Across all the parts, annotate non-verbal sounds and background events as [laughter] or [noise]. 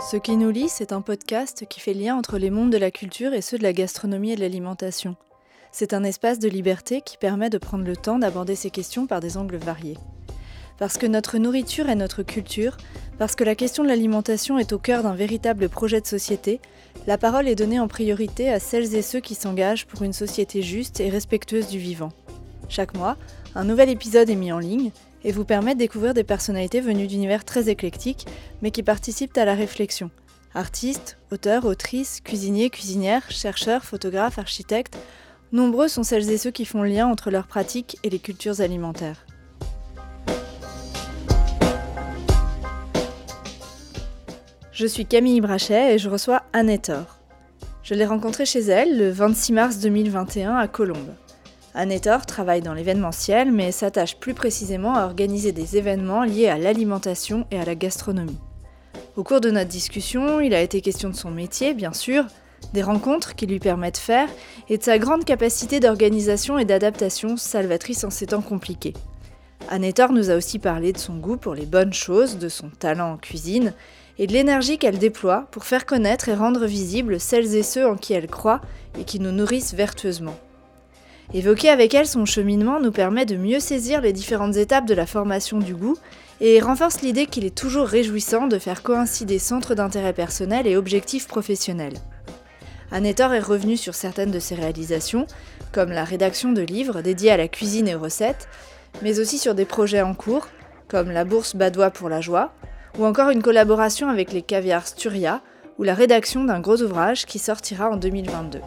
Ce qui nous lie, c'est un podcast qui fait lien entre les mondes de la culture et ceux de la gastronomie et de l'alimentation. C'est un espace de liberté qui permet de prendre le temps d'aborder ces questions par des angles variés. Parce que notre nourriture est notre culture, parce que la question de l'alimentation est au cœur d'un véritable projet de société, la parole est donnée en priorité à celles et ceux qui s'engagent pour une société juste et respectueuse du vivant. Chaque mois, un nouvel épisode est mis en ligne et vous permet de découvrir des personnalités venues d'univers très éclectiques, mais qui participent à la réflexion. Artistes, auteurs, autrices, cuisiniers, cuisinières, chercheurs, photographes, architectes, nombreux sont celles et ceux qui font lien entre leurs pratiques et les cultures alimentaires. Je suis Camille Brachet et je reçois Annette Je l'ai rencontrée chez elle le 26 mars 2021 à Colombes. Annette travaille dans l'événementiel mais s'attache plus précisément à organiser des événements liés à l'alimentation et à la gastronomie. Au cours de notre discussion, il a été question de son métier, bien sûr, des rencontres qui lui permettent de faire et de sa grande capacité d'organisation et d'adaptation salvatrice en ces temps compliqués. Annette nous a aussi parlé de son goût pour les bonnes choses, de son talent en cuisine et de l'énergie qu'elle déploie pour faire connaître et rendre visibles celles et ceux en qui elle croit et qui nous nourrissent vertueusement. Évoquer avec elle son cheminement nous permet de mieux saisir les différentes étapes de la formation du goût et renforce l'idée qu'il est toujours réjouissant de faire coïncider centre d'intérêt personnel et objectifs professionnels. Annetor est revenu sur certaines de ses réalisations, comme la rédaction de livres dédiés à la cuisine et aux recettes, mais aussi sur des projets en cours, comme la bourse Badois pour la joie, ou encore une collaboration avec les caviars Sturia, ou la rédaction d'un gros ouvrage qui sortira en 2022.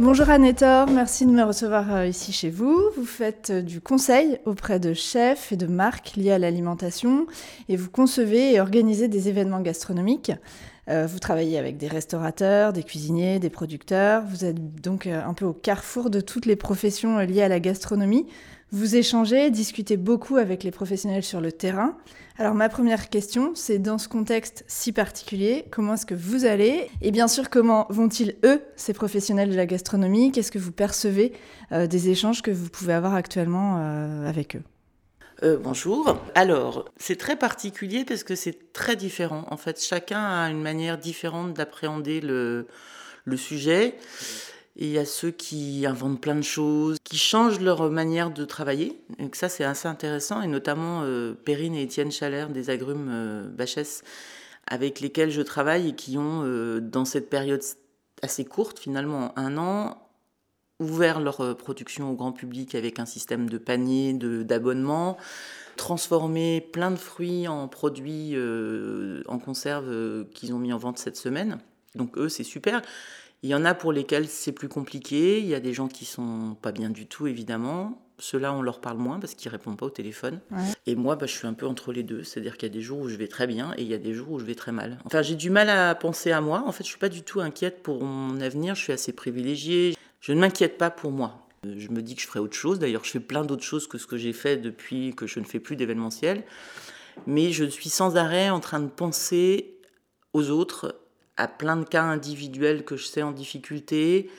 Bonjour Annetor, merci de me recevoir euh, ici chez vous. Vous faites euh, du conseil auprès de chefs et de marques liées à l'alimentation et vous concevez et organisez des événements gastronomiques. Euh, vous travaillez avec des restaurateurs, des cuisiniers, des producteurs. Vous êtes donc un peu au carrefour de toutes les professions liées à la gastronomie. Vous échangez, discutez beaucoup avec les professionnels sur le terrain. Alors ma première question, c'est dans ce contexte si particulier, comment est-ce que vous allez Et bien sûr, comment vont-ils, eux, ces professionnels de la gastronomie? Qu'est-ce que vous percevez euh, des échanges que vous pouvez avoir actuellement euh, avec eux? Euh, bonjour. Alors, c'est très particulier parce que c'est très différent. En fait, chacun a une manière différente d'appréhender le, le sujet. Et il y a ceux qui inventent plein de choses, qui changent leur manière de travailler. Et ça, c'est assez intéressant. Et notamment euh, Perrine et Étienne Chalère des Agrumes euh, avec lesquels je travaille et qui ont, euh, dans cette période assez courte, finalement un an, ouvert leur euh, production au grand public avec un système de panier, d'abonnement, transformé plein de fruits en produits en conserve qu'ils ont mis en vente cette semaine. Donc eux, c'est super. Il y en a pour lesquels c'est plus compliqué. Il y a des gens qui sont pas bien du tout, évidemment. Ceux-là, on leur parle moins parce qu'ils répondent pas au téléphone. Et moi, bah, je suis un peu entre les deux. C'est-à-dire qu'il y a des jours où je vais très bien et il y a des jours où je vais très mal. Enfin, j'ai du mal à penser à moi. En fait, je suis pas du tout inquiète pour mon avenir. Je suis assez privilégiée. Je ne m'inquiète pas pour moi. Je me dis que je ferai autre chose. D'ailleurs, je fais plein d'autres choses que ce que j'ai fait depuis que je ne fais plus d'événementiel. Mais je suis sans arrêt en train de penser aux autres à plein de cas individuels que je sais en difficulté.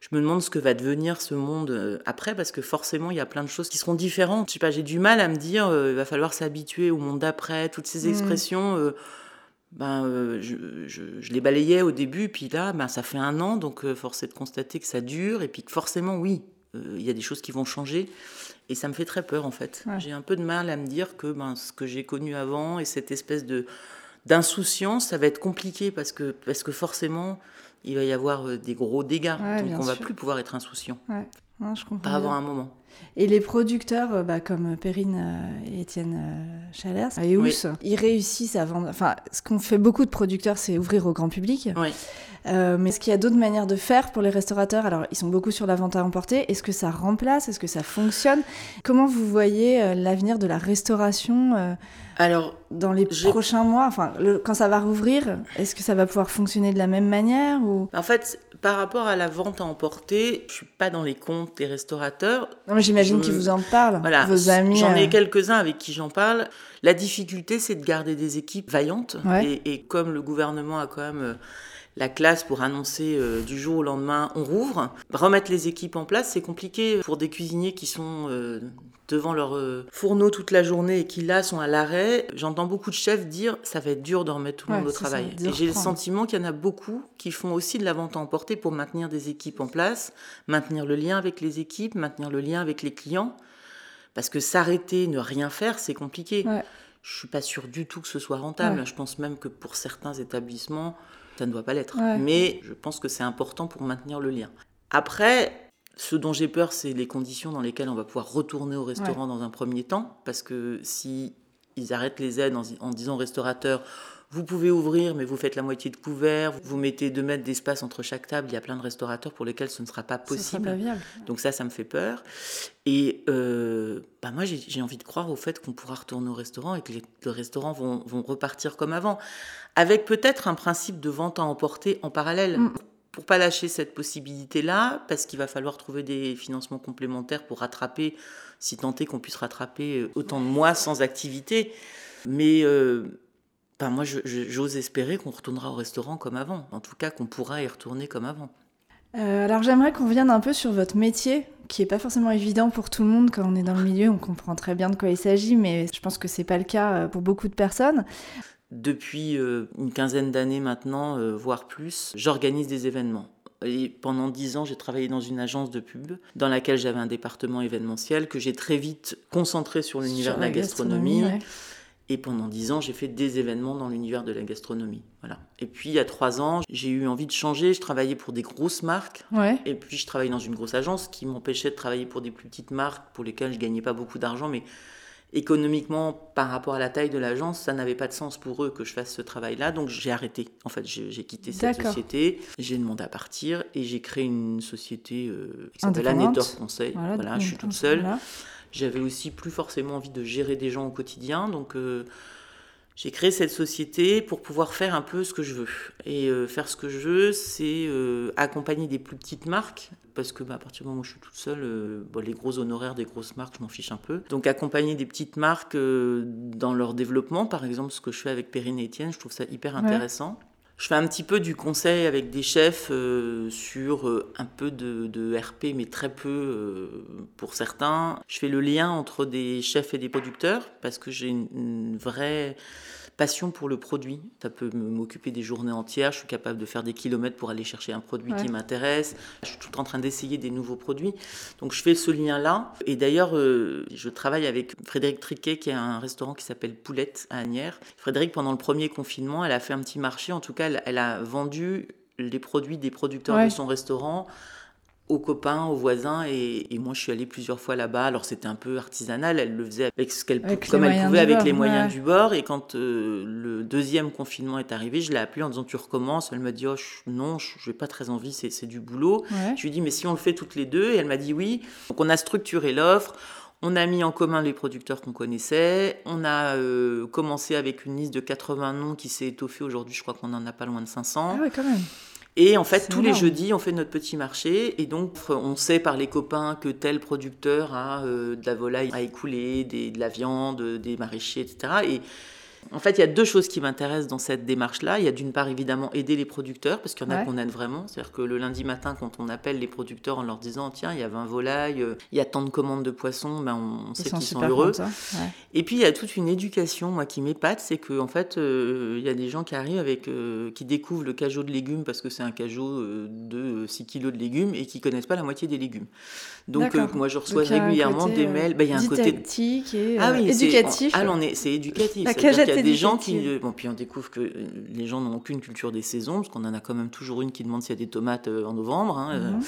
Je me demande ce que va devenir ce monde euh, après, parce que forcément, il y a plein de choses qui seront différentes. Je sais pas, j'ai du mal à me dire, euh, il va falloir s'habituer au monde d'après, toutes ces mmh. expressions. Euh, ben, je, je, les balayais au début, puis là, ben, ça fait un an, donc force est de constater que ça dure, et puis que forcément, oui, il y a des choses qui vont changer. Et ça me fait très peur, en fait. J'ai un peu de mal à me dire que ben, ce que j'ai connu avant et cette espèce de d'insouciance, ça va être compliqué parce que, parce que forcément, il va y avoir euh, des gros dégâts. donc on va plus pouvoir être insouciant. Ouais. je comprends Pas avant un moment. Et les producteurs, euh, bah, comme Perrine euh, et Étienne Chalers, et ils réussissent à vendre. Enfin, ce qu'on fait beaucoup de producteurs, c'est ouvrir au grand public. Oui. mais est-ce qu'il y a d'autres manières de faire pour les restaurateurs? Alors, ils sont beaucoup sur la vente à emporter. Est-ce que ça remplace? Est-ce que ça fonctionne? Comment vous voyez l'avenir de la restauration alors, dans les prochains mois, enfin, quand ça va rouvrir, est-ce que ça va pouvoir fonctionner de la même manière ou? En fait, par rapport à la vente à emporter, je suis pas dans les comptes des restaurateurs. Non, mais j'imagine qu'ils vous en parlent, voilà. vos amis. J'en ai euh. quelques-uns avec qui j'en parle. La difficulté, c'est de garder des équipes vaillantes. Et, et, comme le gouvernement a quand même euh, la classe pour annoncer euh, du jour au lendemain on rouvre. Remettre les équipes en place, c'est compliqué pour des cuisiniers qui sont euh, devant leur euh, fourneau toute la journée et qui là sont à l'arrêt. J'entends beaucoup de chefs dire ça va être dur de remettre tout le monde au travail. Et j'ai le sentiment qu'il y en a beaucoup qui font aussi de la vente à emporter pour maintenir des équipes en place, maintenir le lien avec les équipes, maintenir le lien avec les clients. Parce que s'arrêter, ne rien faire, c'est compliqué. Je suis pas sûre du tout que ce soit rentable. Je pense même que pour certains établissements, ça ne doit pas l'être. Mais je pense que c'est important pour maintenir le lien. Après, ce dont j'ai peur, c'est les conditions dans lesquelles on va pouvoir retourner au restaurant dans un premier temps. Parce que si ils arrêtent les aides en, en disant au restaurateur, vous pouvez ouvrir, mais vous faites la moitié de couvert, vous mettez deux mètres d'espace entre chaque table. Il y a plein de restaurateurs pour lesquels ce ne sera pas possible. Donc ça, ça me fait peur. Et euh, bah moi, j'ai envie de croire au fait qu'on pourra retourner au restaurant et que les, restaurants vont, repartir comme avant, avec peut-être un principe de vente à emporter en parallèle. Mm. Pour pas lâcher cette possibilité-là, parce qu'il va falloir trouver des financements complémentaires pour rattraper, si tant est qu'on puisse rattraper euh, autant de mois sans activité. Mais euh, ben, moi, j'ose espérer qu'on retournera au restaurant comme avant. En tout cas, qu'on pourra y retourner comme avant. Euh, alors j'aimerais qu'on revienne un peu sur votre métier, qui n'est pas forcément évident pour tout le monde quand on est dans le milieu, on comprend très bien de quoi il s'agit, mais je pense que c'est pas le cas euh, pour beaucoup de personnes. Depuis euh, une quinzaine d'années maintenant, voire plus, j'organise des événements. Et pendant dix ans, j'ai travaillé dans une agence de pub dans laquelle j'avais un département événementiel que j'ai très vite concentré sur l'univers de la gastronomie. Et pendant dix ans, j'ai fait des événements dans l'univers de la gastronomie. Voilà. Et puis, il y a trois ans, j'ai eu envie de changer. Je travaillais pour des grosses marques. Ouais. Et puis, je travaillais dans une grosse agence qui m'empêchait de travailler pour des plus petites marques pour lesquelles je gagnais pas beaucoup d'argent. Mais économiquement, par rapport à la taille de l'agence, ça n'avait pas de sens pour eux que je fasse ce travail-là. Donc, j'ai arrêté. En fait, j'ai quitté cette société. J'ai demandé à partir et j'ai créé une société euh, qui s'appelle Conseil. Voilà, je suis toute seule. J'avais aussi plus forcément envie de gérer des gens au quotidien, donc euh, j'ai créé cette société pour pouvoir faire un peu ce que je veux. Et euh, faire ce que je veux, c'est euh, accompagner des plus petites marques, parce que bah, à partir du moment où je suis toute seule, les gros honoraires des grosses marques, je m'en fiche un peu. Donc accompagner des petites marques dans leur développement, par exemple ce que je fais avec Perrine et Etienne, je trouve ça hyper intéressant. Je fais un petit peu du conseil avec des chefs euh, sur euh, un peu de, RP, mais très peu euh, pour certains. Je fais le lien entre des chefs et des producteurs parce que j'ai une vraie passion pour le produit. Ça peut m'occuper des journées entières. Je suis capable de faire des kilomètres pour aller chercher un produit qui m'intéresse. Je suis tout le temps en train d'essayer des nouveaux produits. Donc je fais ce lien-là. Et d'ailleurs, euh, je travaille avec Frédéric Triquet, qui a un restaurant qui s'appelle Poulette à Agnières. Frédéric, pendant le premier confinement, elle a fait un petit marché. En tout cas, elle, a vendu les produits des producteurs de son restaurant aux copains, aux voisins, et, moi je suis allée plusieurs fois là-bas. Alors c'était un peu artisanal, elle le faisait avec ce qu'elle comme elle pouvait avec les moyens du bord. Et quand euh, le deuxième confinement est arrivé, je l'ai appelée en disant tu recommences? Elle m'a dit oh, non, je n'ai pas très envie, c'est du boulot. Je lui ai dit mais si on le fait toutes les deux, et elle m'a dit oui. Donc on a structuré l'offre. On a mis en commun les producteurs qu'on connaissait. On a euh, commencé avec une liste de 80 noms qui s'est étoffée. Aujourd'hui, je crois qu'on en a pas loin de 500. Ah ouais, quand même. Et en fait, tous les jeudis, on fait notre petit marché. Et donc, on sait par les copains que tel producteur a euh, de la volaille à écouler, de la viande, des maraîchers, etc. Et en fait, il y a deux choses qui m'intéressent dans cette démarche-là. Il y a d'une part, évidemment, aider les producteurs, parce qu'il y en a qu'on aide vraiment. C'est-à-dire que le lundi matin, quand on appelle les producteurs en leur disant Tiens, il y a 20 volailles, euh, il y a tant de commandes de poissons, ben, on, sait qu'ils sont heureux. Et puis, il y a toute une éducation, moi, qui m'épate c'est qu'en en fait, euh, il y a des gens qui arrivent avec, euh, qui découvrent le cajot de légumes parce que c'est un cajot de 6 kilos de légumes et qui connaissent pas la moitié des légumes. Donc, moi, je reçois régulièrement des mails. Ben, il y a un côté. Et, ah, oui, éducatif. Ah, c'est éducatif. Il y a des gens qui. Euh, bon, puis on découvre que euh, les gens n'ont aucune culture des saisons, parce qu'on en a quand même toujours une qui demande s'il y a des tomates euh, en novembre. Hein, mhm.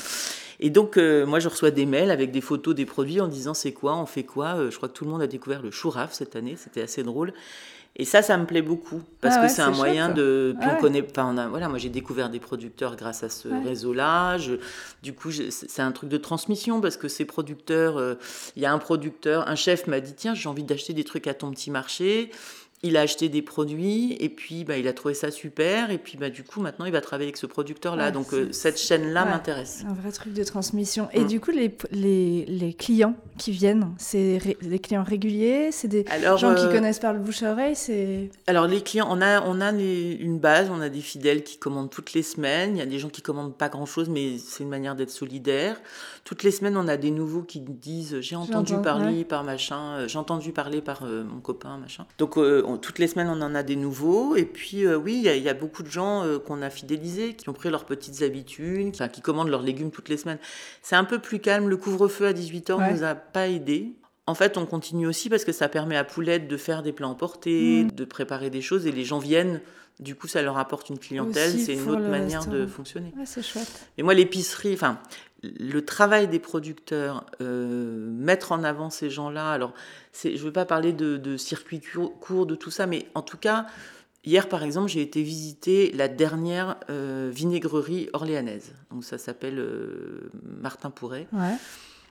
Et donc, moi, je reçois des mails avec des photos des produits en disant c'est quoi, on fait quoi. je crois que tout le monde a découvert le chouraf cette année, c'était assez drôle. Et ça, ça me plaît beaucoup parce ah que c'est un moyen de. Puis on connaît. Enfin, on a, voilà, moi j'ai découvert des producteurs grâce à ce réseau-là. Du coup, c'est un truc de transmission parce que ces producteurs, il y a un producteur, un chef m'a dit tiens, j'ai envie d'acheter des trucs à ton petit marché. Il a acheté des produits et puis bah, il a trouvé ça super et puis bah, du coup maintenant il va travailler avec ce producteur là donc euh, cette chaîne là m'intéresse. un vrai truc de transmission. Et mm. du coup les, les, les, clients qui viennent c'est des clients réguliers c'est des gens qui euh, connaissent par le bouche à oreille c'est alors les clients on a on a une base on a des fidèles qui commandent toutes les semaines. Il y a des gens qui commandent pas grand chose mais c'est une manière d'être solidaire. Toutes les semaines on a des nouveaux qui disent j'ai entendu parler par machin euh, j'ai entendu parler par mon copain machin. Donc toutes les semaines, on en a des nouveaux. Et puis, euh, oui, il y, a beaucoup de gens euh, qu'on a fidélisés, qui ont pris leurs petites habitudes, qui, commandent leurs légumes toutes les semaines. C'est un peu plus calme. Le couvre-feu à 18h ne nous a pas aidés. En fait, on continue aussi parce que ça permet à Poulette de faire des plats emportés, mmh. de préparer des choses, et les gens viennent. Du coup, ça leur apporte une clientèle. C'est une autre manière de fonctionner. c'est chouette. Et moi, l'épicerie, enfin, le travail des producteurs, euh, mettre en avant ces gens-là. Alors, je ne veux pas parler de, de circuit court, de tout ça, mais en tout cas, hier par exemple, j'ai été visiter la dernière euh, vinaigrerie orléanaise. Donc, ça s'appelle euh, Martin Pourret.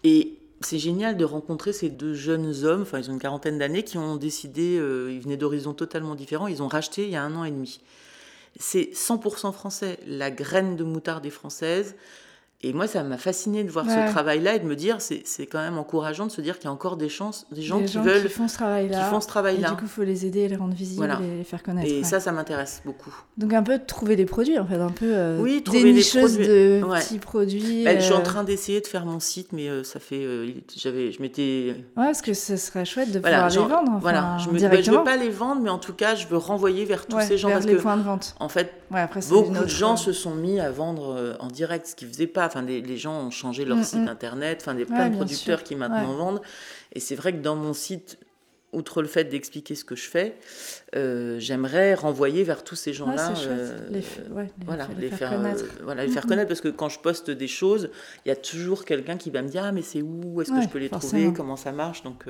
Et c'est génial de rencontrer ces deux jeunes hommes, enfin, ils ont une quarantaine d'années, qui ont décidé, ils venaient d'horizons totalement différents, ils ont racheté il y a un an et demi. C'est 100% français. La graine de moutarde est française. Et moi, ça m'a fasciné de voir ce travail-là et de me dire, c'est quand même encourageant de se dire qu'il y a encore des chances, des gens qui veulent, qui font ce travail-là. Qui font ce travail-là. Et du coup, il faut les aider, les rendre visibles et les faire connaître. Et ça, ça m'intéresse beaucoup. Donc un peu trouver des produits, en fait, un peu euh, oui, trouver des produits. de petits produits. Bah, je suis en euh, train d'essayer de faire mon site, mais euh, ça fait, j'avais, je m'étais. Ouais, parce que ce serait chouette de pouvoir les vendre. Enfin, voilà, je, bah, je veux pas les vendre, mais en tout cas, je veux renvoyer vers tous ces gens vers parce les que, points de vente. En fait, beaucoup de gens se sont mis à vendre en direct, ce qu'ils faisaient pas. Enfin, les gens ont changé leur mm, site mm. internet, enfin des plein de producteurs qui maintenant vendent. Et c'est vrai que dans mon site, outre le fait d'expliquer ce que je fais, euh, j'aimerais renvoyer vers tous ces gens-là. les, voilà, les, faire, connaître. Euh, voilà, les faire connaître parce que quand je poste des choses, il y a toujours quelqu'un qui va me dire ah mais c'est où, est-ce que je peux les trouver, comment ça marche, donc.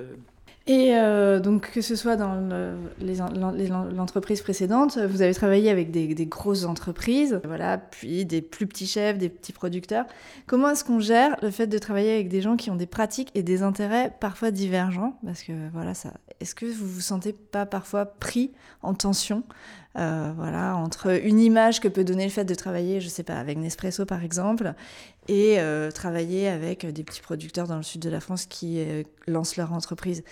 Et euh, donc, que ce soit dans l'entreprise précédente, vous avez travaillé avec des, grosses entreprises, voilà, puis des plus petits chefs, des petits producteurs. Comment est-ce qu'on gère le fait de travailler avec des gens qui ont des pratiques et des intérêts parfois divergents? Parce que voilà, ça. Est-ce que vous vous sentez pas parfois pris en tension euh, voilà, entre une image que peut donner le fait de travailler, je sais pas, avec Nespresso par exemple, et euh, travailler avec des petits producteurs dans le sud de la France qui euh, lancent leur entreprise.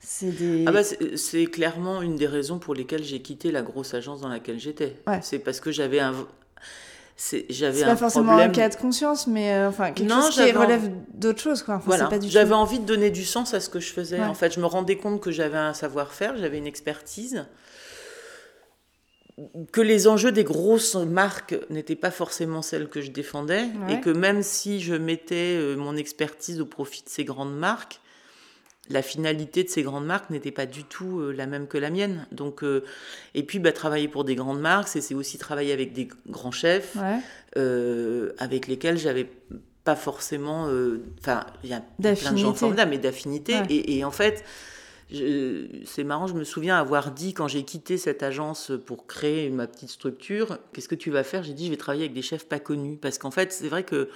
C'est des... ah bah c'est clairement une des raisons pour lesquelles j'ai quitté la grosse agence dans laquelle j'étais. C'est parce que j'avais un j'avais pas forcément un cas de conscience mais enfin quelque chose qui relève d'autres choses quoi voilà. j'avais envie de donner du sens à ce que je faisais en fait je me rendais compte que j'avais un savoir-faire j'avais une expertise que les enjeux des grosses marques n'étaient pas forcément celles que je défendais et que même si je mettais euh, mon expertise au profit de ces grandes marques, la finalité de ces grandes marques n'était pas du tout euh, la même que la mienne. Donc, euh, et puis, bah, travailler pour des grandes marques, c'est aussi travailler avec des grands chefs avec lesquels j'avais pas forcément. Enfin, il y a plein de gens formidables, mais d'affinité. Et, et, en fait, c'est marrant, je me souviens avoir dit quand j'ai quitté cette agence pour créer ma petite structure, qu'est-ce que tu vas faire? J'ai dit, je vais travailler avec des chefs pas connus. Parce qu'en fait, c'est vrai que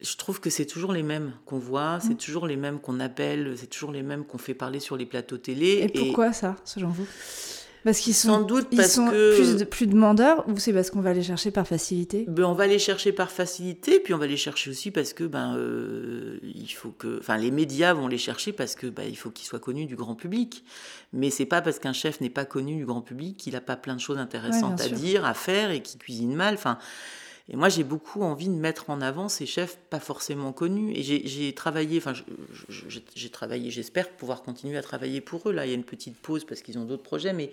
je trouve que c'est toujours les mêmes qu'on voit, c'est mmh. toujours les mêmes qu'on appelle, c'est toujours les mêmes qu'on fait parler sur les plateaux télé. Et, pourquoi ça, selon vous? Parce qu'ils sont, Sans doute parce sont que... plus, de, plus demandeurs ou c'est parce qu'on va les chercher par facilité ben, On va les chercher par facilité, puis on va les chercher aussi parce que ben, euh, il faut que, enfin, les médias vont les chercher parce que ben, il faut qu'ils soient connus du grand public. Mais c'est pas parce qu'un chef n'est pas connu du grand public qu'il n'a pas plein de choses intéressantes à dire, à faire et qu'il cuisine mal. Enfin, et moi, j'ai beaucoup envie de mettre en avant ces chefs pas forcément connus. Et j'ai travaillé, enfin, j'ai travaillé, j'espère pouvoir continuer à travailler pour eux. Là, il y a une petite pause parce qu'ils ont d'autres projets, mais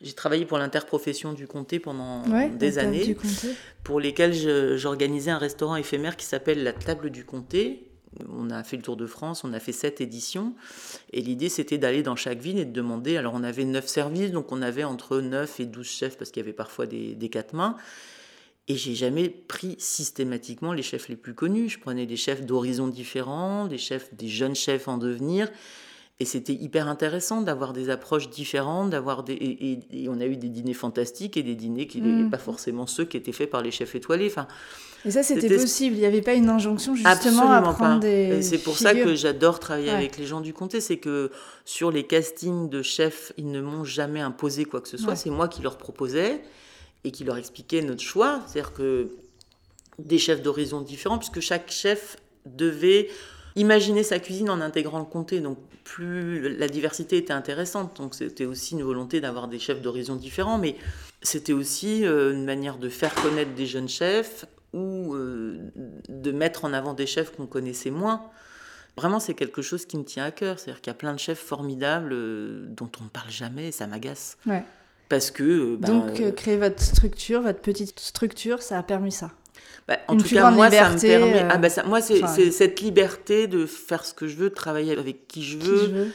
j'ai travaillé pour l'interprofession du comté pendant des années, pour lesquelles j'organisais un restaurant éphémère qui s'appelle la Table du Comté. On a fait le tour de France, on a fait sept éditions. Et l'idée, c'était d'aller dans chaque ville et de demander. Alors, on avait neuf services, donc on avait entre 9 et 12 chefs parce qu'il y avait parfois des, des quatre mains. Et j'ai jamais pris systématiquement les chefs les plus connus. Je prenais des chefs d'horizons différents, des chefs, des jeunes chefs en devenir. Et c'était hyper intéressant d'avoir des approches différentes, d'avoir des et, on a eu des dîners fantastiques et des dîners qui n'étaient mm. pas forcément ceux qui étaient faits par les chefs étoilés. Enfin, et ça, c'était possible. Il n'y avait pas une injonction justement à prendre des. C'est pour ça que j'adore travailler avec les gens du comté, c'est que sur les castings de chefs, ils ne m'ont jamais imposé quoi que ce soit. C'est moi qui leur proposais et qui leur expliquais notre choix. C'est-à-dire que des chefs d'horizons différents, puisque chaque chef devait imaginer sa cuisine en intégrant le comté. Donc plus la diversité était intéressante. Donc c'était aussi une volonté d'avoir des chefs d'horizons différents, mais c'était aussi euh, une manière de faire connaître des jeunes chefs ou euh, de mettre en avant des chefs qu'on connaissait moins. Vraiment, c'est quelque chose qui me tient à cœur. C'est-à-dire qu'il y a plein de chefs formidables euh, dont on ne parle jamais et ça m'agace. Parce que. Bah, Donc, créer votre structure, votre petite structure, ça a permis ça. Bah, en tout cas, moi, ça me permet. Ah, bah, ça, moi, c'est cette liberté de faire ce que je veux, de travailler avec qui je veux.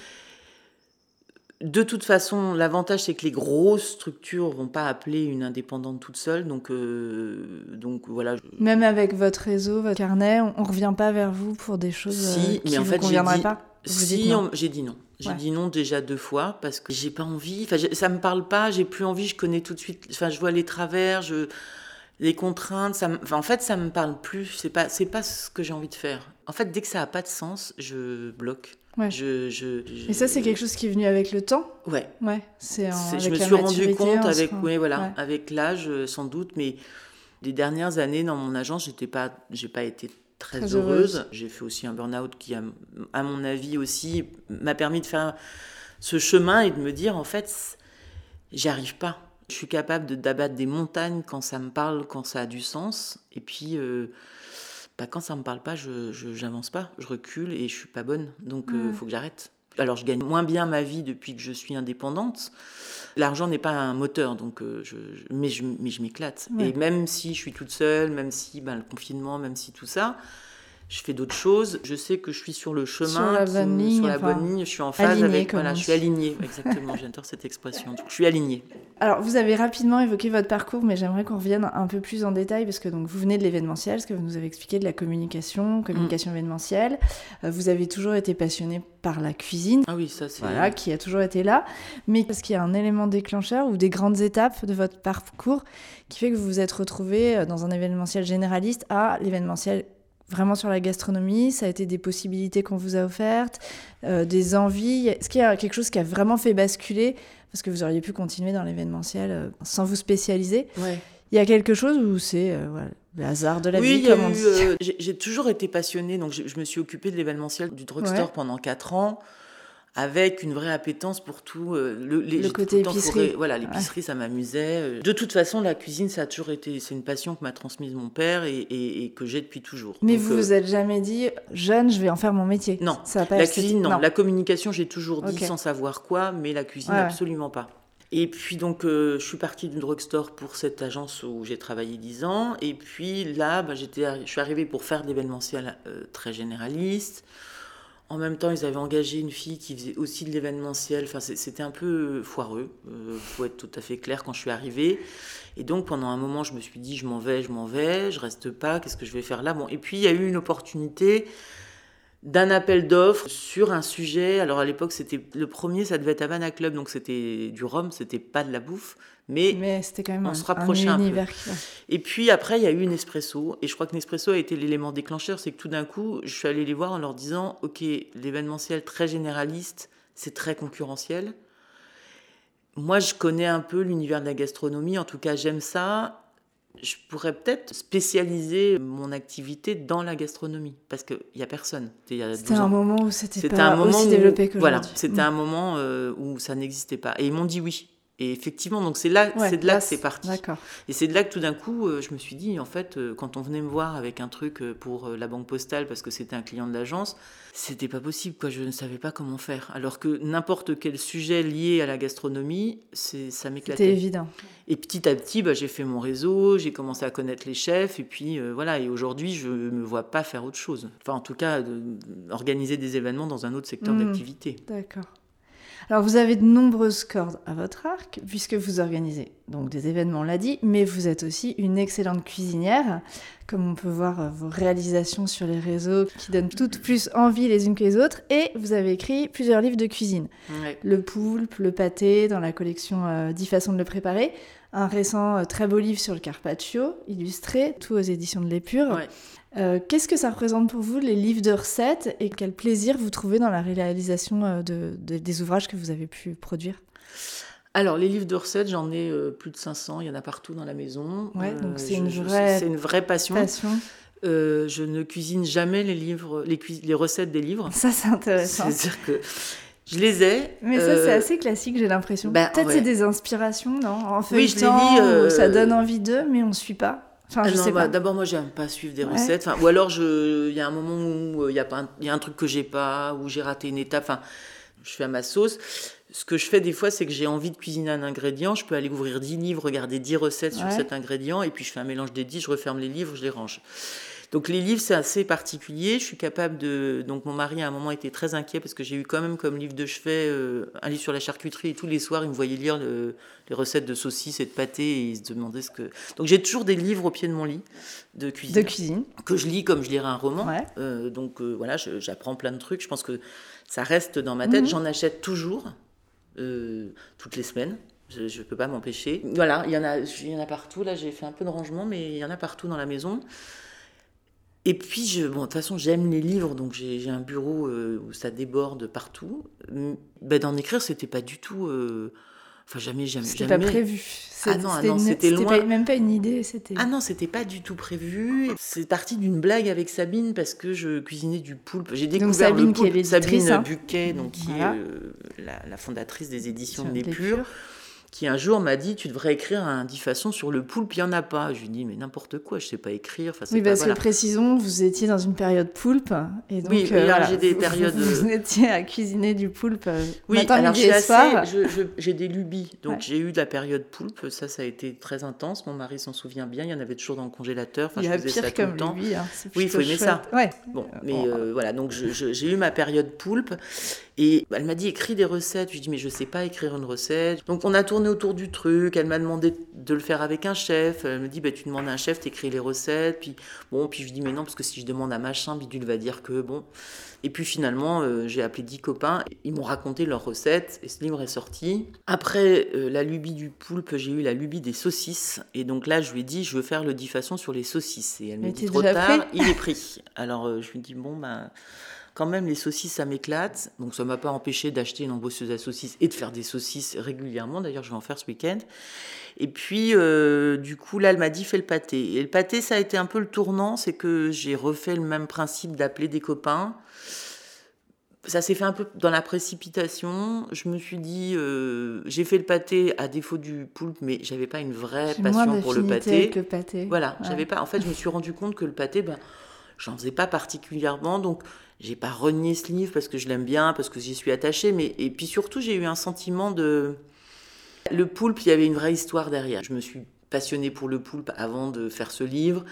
De toute façon, l'avantage, c'est que les grosses structures vont pas appeler une indépendante toute seule. Donc, euh, donc voilà. Même avec votre réseau, votre carnet, on, ne revient pas vers vous pour des choses si, euh, qui mais en vous fait, conviendraient pas Si, j'ai dit non. J'ai dit non déjà deux fois parce que j'ai pas envie. Enfin, ça me parle pas. J'ai plus envie. Je connais tout de suite. Enfin, je vois les travers. Je les contraintes, ça en fait, ça me parle plus. C'est pas, c'est pas ce que j'ai envie de faire. En fait, dès que ça a pas de sens, je bloque. Ouais. Je, je, Et ça, c'est quelque chose qui est venu avec le temps? Ouais. Ouais. C'est. Je me suis rendu compte avec, oui, voilà, avec l'âge, euh, sans doute, mais les dernières années dans mon agence, j'étais pas, j'ai pas été très, heureuse. J'ai fait aussi un burn-out qui, a, à mon avis aussi, m'a permis de faire ce chemin et de me dire, en fait, j'y arrive pas je suis capable d'abattre des montagnes quand ça me parle, quand ça a du sens. Et puis, euh, bah, quand ça me parle pas, je n'avance pas, je recule et je suis pas bonne. Donc, il euh, faut que j'arrête. Alors, je gagne moins bien ma vie depuis que je suis indépendante. L'argent n'est pas un moteur, donc euh, je, mais je, mais je m'éclate. Et même si je suis toute seule, même si ben, le confinement, même si tout ça, je fais d'autres choses. Je sais que je suis sur le chemin, sur la bonne, ligne, sur la bonne ligne. Je suis en phase avec. Voilà, je suis alignée. [laughs] Exactement, j'adore cette expression. Je suis alignée. Alors, vous avez rapidement évoqué votre parcours, mais j'aimerais qu'on revienne un peu plus en détail parce que donc vous venez de l'événementiel, ce que vous nous avez expliqué de la communication, communication mm. événementielle. Euh, vous avez toujours été passionné par la cuisine. Ah oui, ça c'est. Voilà, qui a toujours été là. Mais est-ce qu'il y a un élément déclencheur ou des grandes étapes de votre parcours qui fait que vous vous êtes retrouvé euh, dans un événementiel généraliste à l'événementiel vraiment sur la gastronomie Ça a été des possibilités qu'on vous a offertes, euh, des envies. Est-ce qu'il y a quelque chose qui a vraiment fait basculer Parce que vous auriez pu continuer dans l'événementiel euh, sans vous spécialiser. Il y a quelque chose où c'est euh, le hasard de la vie, comme on dit J'ai toujours été passionnée, donc je, me suis occupée de l'événementiel du drugstore pendant 4 ans avec une vraie appétence pour tout euh, le, le côté épicerie. voilà, l'épicerie, ça m'amusait. Euh. De toute façon, la cuisine, ça a toujours été, c'est une passion que m'a transmise mon père et, et, que j'ai depuis toujours. Mais vous euh, vous êtes jamais dit, jeune, je vais en faire mon métier Non, ça pas la cuisine, non. La communication, j'ai toujours dit sans savoir quoi, mais la cuisine, absolument pas. Et puis donc, je suis partie du drugstore pour cette agence où j'ai travaillé 10 ans. Et puis là, bah, j'étais, je suis arrivée pour faire de l'événementiel très généraliste. En même temps, ils avaient engagé une fille qui faisait aussi de l'événementiel. Enfin, c'était un peu foireux, euh, faut être tout à fait clair quand je suis arrivée. Et donc, pendant un moment, je me suis dit, je m'en vais, je m'en vais, je reste pas, qu'est-ce que je vais faire là? Bon, Et puis, il y a eu une opportunité d'un appel d'offres sur un sujet. Alors, à l'époque, c'était le premier, ça devait être Havana Club, donc c'était du rhum, c'était pas de la bouffe mais, c'était quand même on se rapprochait un, peu. Et puis après, il y a eu Nespresso, et je crois que Nespresso a été l'élément déclencheur, c'est que tout d'un coup, je suis allée les voir en leur disant, ok, l'événementiel très généraliste, c'est très concurrentiel. Moi, je connais un peu l'univers de la gastronomie, en tout cas, j'aime ça. Je pourrais peut-être spécialiser mon activité dans la gastronomie parce qu'il n'y a personne. C'était un moment où c'était pas aussi développé que Voilà, c'était un moment euh, où ça n'existait pas. Et ils m'ont dit oui. Et effectivement, donc c'est là, c'est de là, que c'est parti. Et c'est de là que tout d'un coup, euh, je me suis dit, en fait, euh, quand on venait me voir avec un truc euh, pour la banque postale parce que c'était un client de l'agence, c'était pas possible, quoi. Je ne savais pas comment faire. Alors que n'importe quel sujet lié à la gastronomie, c'est ça m'éclatait. C'était évident. Et petit à petit, bah, j'ai fait mon réseau, j'ai commencé à connaître les chefs, et puis voilà. Et aujourd'hui, je me vois pas faire autre chose. Enfin, en tout cas, organiser des événements dans un autre secteur mmh. d'activité. D'accord. Alors vous avez de nombreuses cordes à votre arc, puisque vous organisez donc des événements, on l'a dit, mais vous êtes aussi une excellente cuisinière, comme on peut voir euh, vos réalisations sur les réseaux qui donnent toutes plus envie les unes que les autres, et vous avez écrit plusieurs livres de cuisine. Le poulpe, le pâté, dans la collection euh, 10 façons de le préparer, un récent euh, très beau livre sur le carpaccio, illustré, tout aux éditions de l'Épure. Euh, Qu'est-ce que ça représente pour vous, les livres de recettes, et quel plaisir vous trouvez dans la réalisation euh, de, de, des ouvrages que vous avez pu produire? Alors, les livres de recettes, j'en ai euh, plus de 500, il y en a partout dans la maison. Ouais, donc c'est une, vraie... une vraie passion. passion. Euh, je ne cuisine jamais les livres, les, les recettes des livres. Ça, c'est intéressant. C'est-à-dire que je les ai. Mais ça, c'est assez classique, j'ai l'impression. bah, Peut-être ouais. c'est des inspirations, non? En Oui, je les feuilletant, lis, euh, ça donne envie d'eux, mais on ne suit pas. Enfin, Ah je non, sais bah, pas. D'abord, moi, j'aime pas suivre des Ouais. recettes. Enfin, ou alors, il y a un moment où euh, il y, a pas un- y a un truc que j'ai pas, où j'ai raté une étape. Enfin, je fais à ma sauce. Ce que je fais des fois, c'est que j'ai envie de cuisiner un ingrédient. Je peux aller ouvrir 10 livres, regarder 10 recettes sur cet ingrédient, et puis je fais un mélange des 10, je referme les livres, je les range. Donc les livres, c'est assez particulier. Je suis capable de... Donc mon mari, à un moment, était très inquiet parce que j'ai eu quand même comme livre de chevet euh, un livre sur la charcuterie. Et tous les soirs, il me voyait lire le- les recettes de saucisses et de pâté et il se demandait ce que... Donc j'ai toujours des livres au pied de mon lit de cuisine De cuisine. que je lis comme je lirais un roman. Ouais. Euh, donc euh, voilà, j'apprends plein de trucs. Je pense que ça reste dans ma tête. Mhm. J'en achète toujours, euh, toutes les semaines. Je ne peux pas m'empêcher. Voilà, il y, en a, il y en a partout. Là, j'ai fait un peu de rangement, mais il y en a partout dans la maison. Et puis, je, bon, de toute façon, j'aime les livres, donc j'ai un bureau euh, où ça déborde partout. Ben, D'en écrire, c'était pas du tout. euh, Enfin, jamais, jamais. C'était pas prévu. Ah non, ah C'était non, loin. pas- même pas une idée, c'était. Ah non, c'était pas du tout prévu. C'est parti d'une blague avec Sabine parce que je cuisinais du poulpe. J'ai découvert Sabine le qui est poulpe. Sabine hein. Buquet, donc qui Voilà. est euh, la, la fondatrice des éditions de purs. Qui un jour m'a dit tu devrais écrire un dix façons sur le poulpe. Il y en a pas. Je lui dis mais n'importe quoi, je sais pas écrire. Enfin, Oui, pas- parce voilà. que précisons, vous étiez dans une période poulpe. Et donc, Oui, euh, mais voilà, j'ai des vous- périodes, [laughs] Vous, euh, étiez à cuisiner du poulpe euh, Oui, matin, alors je- j'ai des lubies. Donc Ouais. j'ai eu de la période poulpe, ça, ça a été très intense. Mon mari s'en souvient bien. Il y en avait toujours dans le congélateur. Enfin, Il y je faisais pire ça tout comme le temps. hein, Oui, il faut aimer ça. Ouais. Bon, mais bon. euh, voilà, donc j'ai eu ma période poulpe et elle m'a dit écris des recettes. Je lui ai dit mais je sais pas écrire une recette. Donc on a tourné autour du truc. Elle m'a demandé de le faire avec un chef. Elle me dit bah tu demandes à un chef, t'écris les recettes. Puis bon, puis je dis mais non parce que si je demande à machin, Bidule va dire que bon. Et puis finalement euh, j'ai appelé dix copains. Ils m'ont raconté leurs recettes et ce livre est sorti. Après euh, la lubie du poulpe, j'ai eu la lubie des saucisses. Et donc là je lui ai dit je veux faire le 10 façons sur les saucisses. Et elle m'a Mais dit trop tard, il est pris. Alors euh, je lui dis bon ben quand même les saucisses ça m'éclate donc ça m'a pas empêché d'acheter une embosseuse à saucisses et de faire des saucisses régulièrement d'ailleurs je vais en faire ce week-end et puis euh, du coup là elle m'a dit fais le pâté et le pâté ça a été un peu le tournant c'est que j'ai refait le même principe d'appeler des copains ça s'est fait un peu dans la précipitation. Je me suis dit, euh, j'ai fait le pâté à défaut du poulpe, mais j'avais pas une vraie passion pour le pâté. avec le pâté. Voilà, Ouais. j'avais pas. En fait, je me suis rendu compte que le pâté, ben, j'en faisais pas particulièrement, donc j'ai pas renié ce livre parce que je l'aime bien, parce que j'y suis attachée, mais et puis surtout j'ai eu un sentiment de le poulpe, il y avait une vraie histoire derrière. Je me suis passionnée pour le poulpe avant de faire ce livre.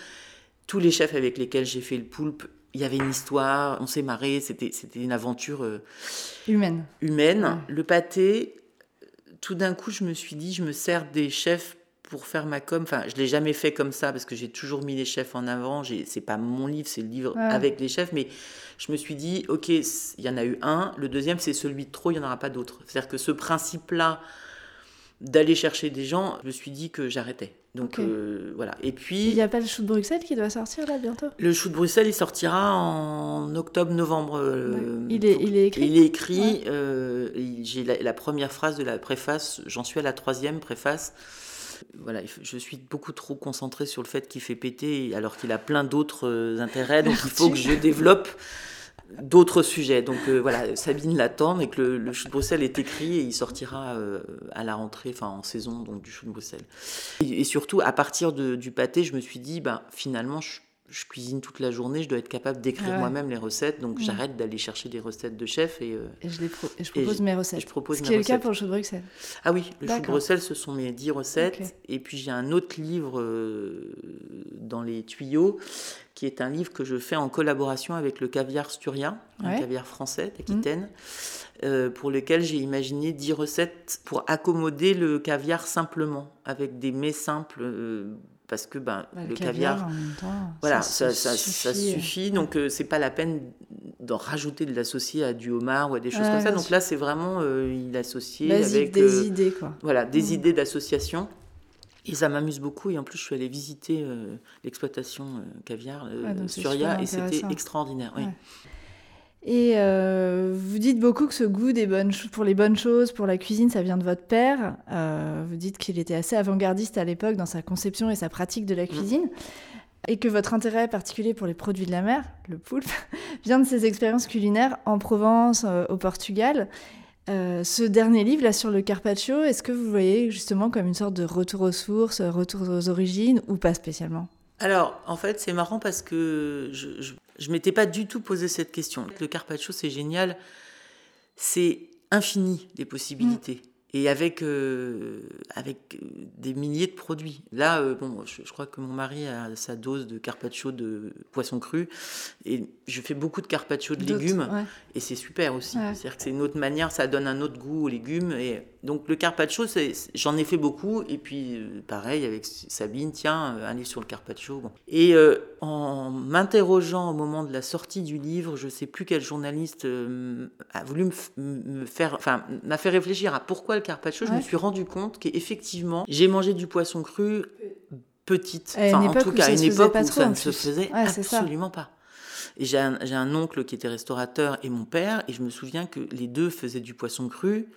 Tous les chefs avec lesquels j'ai fait le poulpe, il y avait une histoire, on s'est marré, c'était c'était une aventure euh, Humaine. humaine. Ouais. Le pâté, tout d'un coup, je me suis dit, je me sers des chefs pour faire ma com. Enfin, je l'ai jamais fait comme ça parce que j'ai toujours mis les chefs en avant. C'est pas mon livre, c'est le livre Ouais. avec les chefs. Mais je me suis dit, ok, il y en a eu un. Le deuxième, c'est celui de trop, il n'y en aura pas d'autre. C'est-à-dire que ce principe-là d'aller chercher des gens, je me suis dit que j'arrêtais. Donc euh, voilà. Et Il puis, n'y a pas le chou de Bruxelles qui doit sortir là bientôt? Le chou de Bruxelles, il sortira en octobre-novembre. euh, il, est, il est écrit? il est écrit, euh, j'ai la, la première phrase de la préface, j'en suis à la troisième préface. Voilà, je suis beaucoup trop concentrée sur le fait qu'il fait péter alors qu'il a plein d'autres euh, intérêts, donc il faut que je développe d'autres sujets. Donc euh, voilà, Sabine l'attend, mais que le, le chou de Bruxelles est écrit et il sortira euh, à la rentrée, enfin en saison donc du chou de Bruxelles. Et, et surtout, à partir de- du pâté, je me suis dit, ben, finalement, je, je cuisine toute la journée, je dois être capable d'écrire Ah moi-même les recettes, donc j'arrête d'aller chercher des recettes de chef et, euh, Et je, les pro- et je propose mes et recettes. je propose Ce qui est le cas pour le chou de Bruxelles. Ah oui, le chou de. Bruxelles, ce sont mes 10 recettes. Et puis j'ai un autre livre euh, dans les tuyaux, qui est un livre que je fais en collaboration avec le caviar Sturia, un Ouais. Caviar français d'Aquitaine, euh, pour lequel j'ai imaginé 10 recettes pour accommoder le caviar simplement, avec des mets simples, parce que ben, Bah, le, caviar... en même temps, Voilà, ça, ça, ça, ça suffit. suffit. Donc, euh, c'est pas la peine d'en rajouter, de l'associer à du homard ou à des choses comme ça. Donc là, c'est vraiment, euh, il associe avec des euh, idées, quoi. voilà, des Mm. idées d'association. Et ça m'amuse beaucoup. Et en plus, je suis allée visiter euh, l'exploitation euh, caviar euh, Ah, super et c'était extraordinaire. oui. Et euh, vous dites beaucoup que ce goût des bonnes cho- pour les bonnes choses, pour la cuisine, ça vient de votre père. Euh, vous dites qu'il était assez avant-gardiste à l'époque dans sa conception et sa pratique de la cuisine. Et que votre intérêt particulier pour les produits de la mer, le poulpe, [laughs] vient de ses expériences culinaires en Provence, euh, au Portugal. Ce dernier livre, là, sur le carpaccio, est-ce que vous voyez justement comme une sorte de retour aux sources, retour aux origines, ou pas spécialement? Alors, en fait, c'est marrant parce que je, je m'étais pas du tout posé cette question. Le carpaccio, c'est génial. C'est infini, les possibilités. Et avec, euh, avec euh, des milliers de produits. Là, euh, bon, je, je crois que mon mari a sa dose de carpaccio de poisson cru. Et je fais beaucoup de carpaccio de légumes. ouais. Et c'est super aussi. Ouais. C'est-à-dire que c'est une autre manière, ça donne un autre goût aux légumes. Et donc le carpaccio, j'en ai fait beaucoup. Et puis euh, pareil avec Sabine, tiens, un livre sur le carpaccio. Bon. Et en m'interrogeant au moment de la sortie du livre, je sais plus quel journaliste a voulu me faire, enfin, m'a fait réfléchir à pourquoi le carpaccio. Je me Ouais. suis rendu compte qu'effectivement, j'ai mangé du poisson cru petite. Enfin, en tout cas, à une époque où ça ne se faisait Ouais, absolument pas. Et j'ai un, oncle qui était restaurateur et mon père, et je me souviens que les deux faisaient du poisson cru.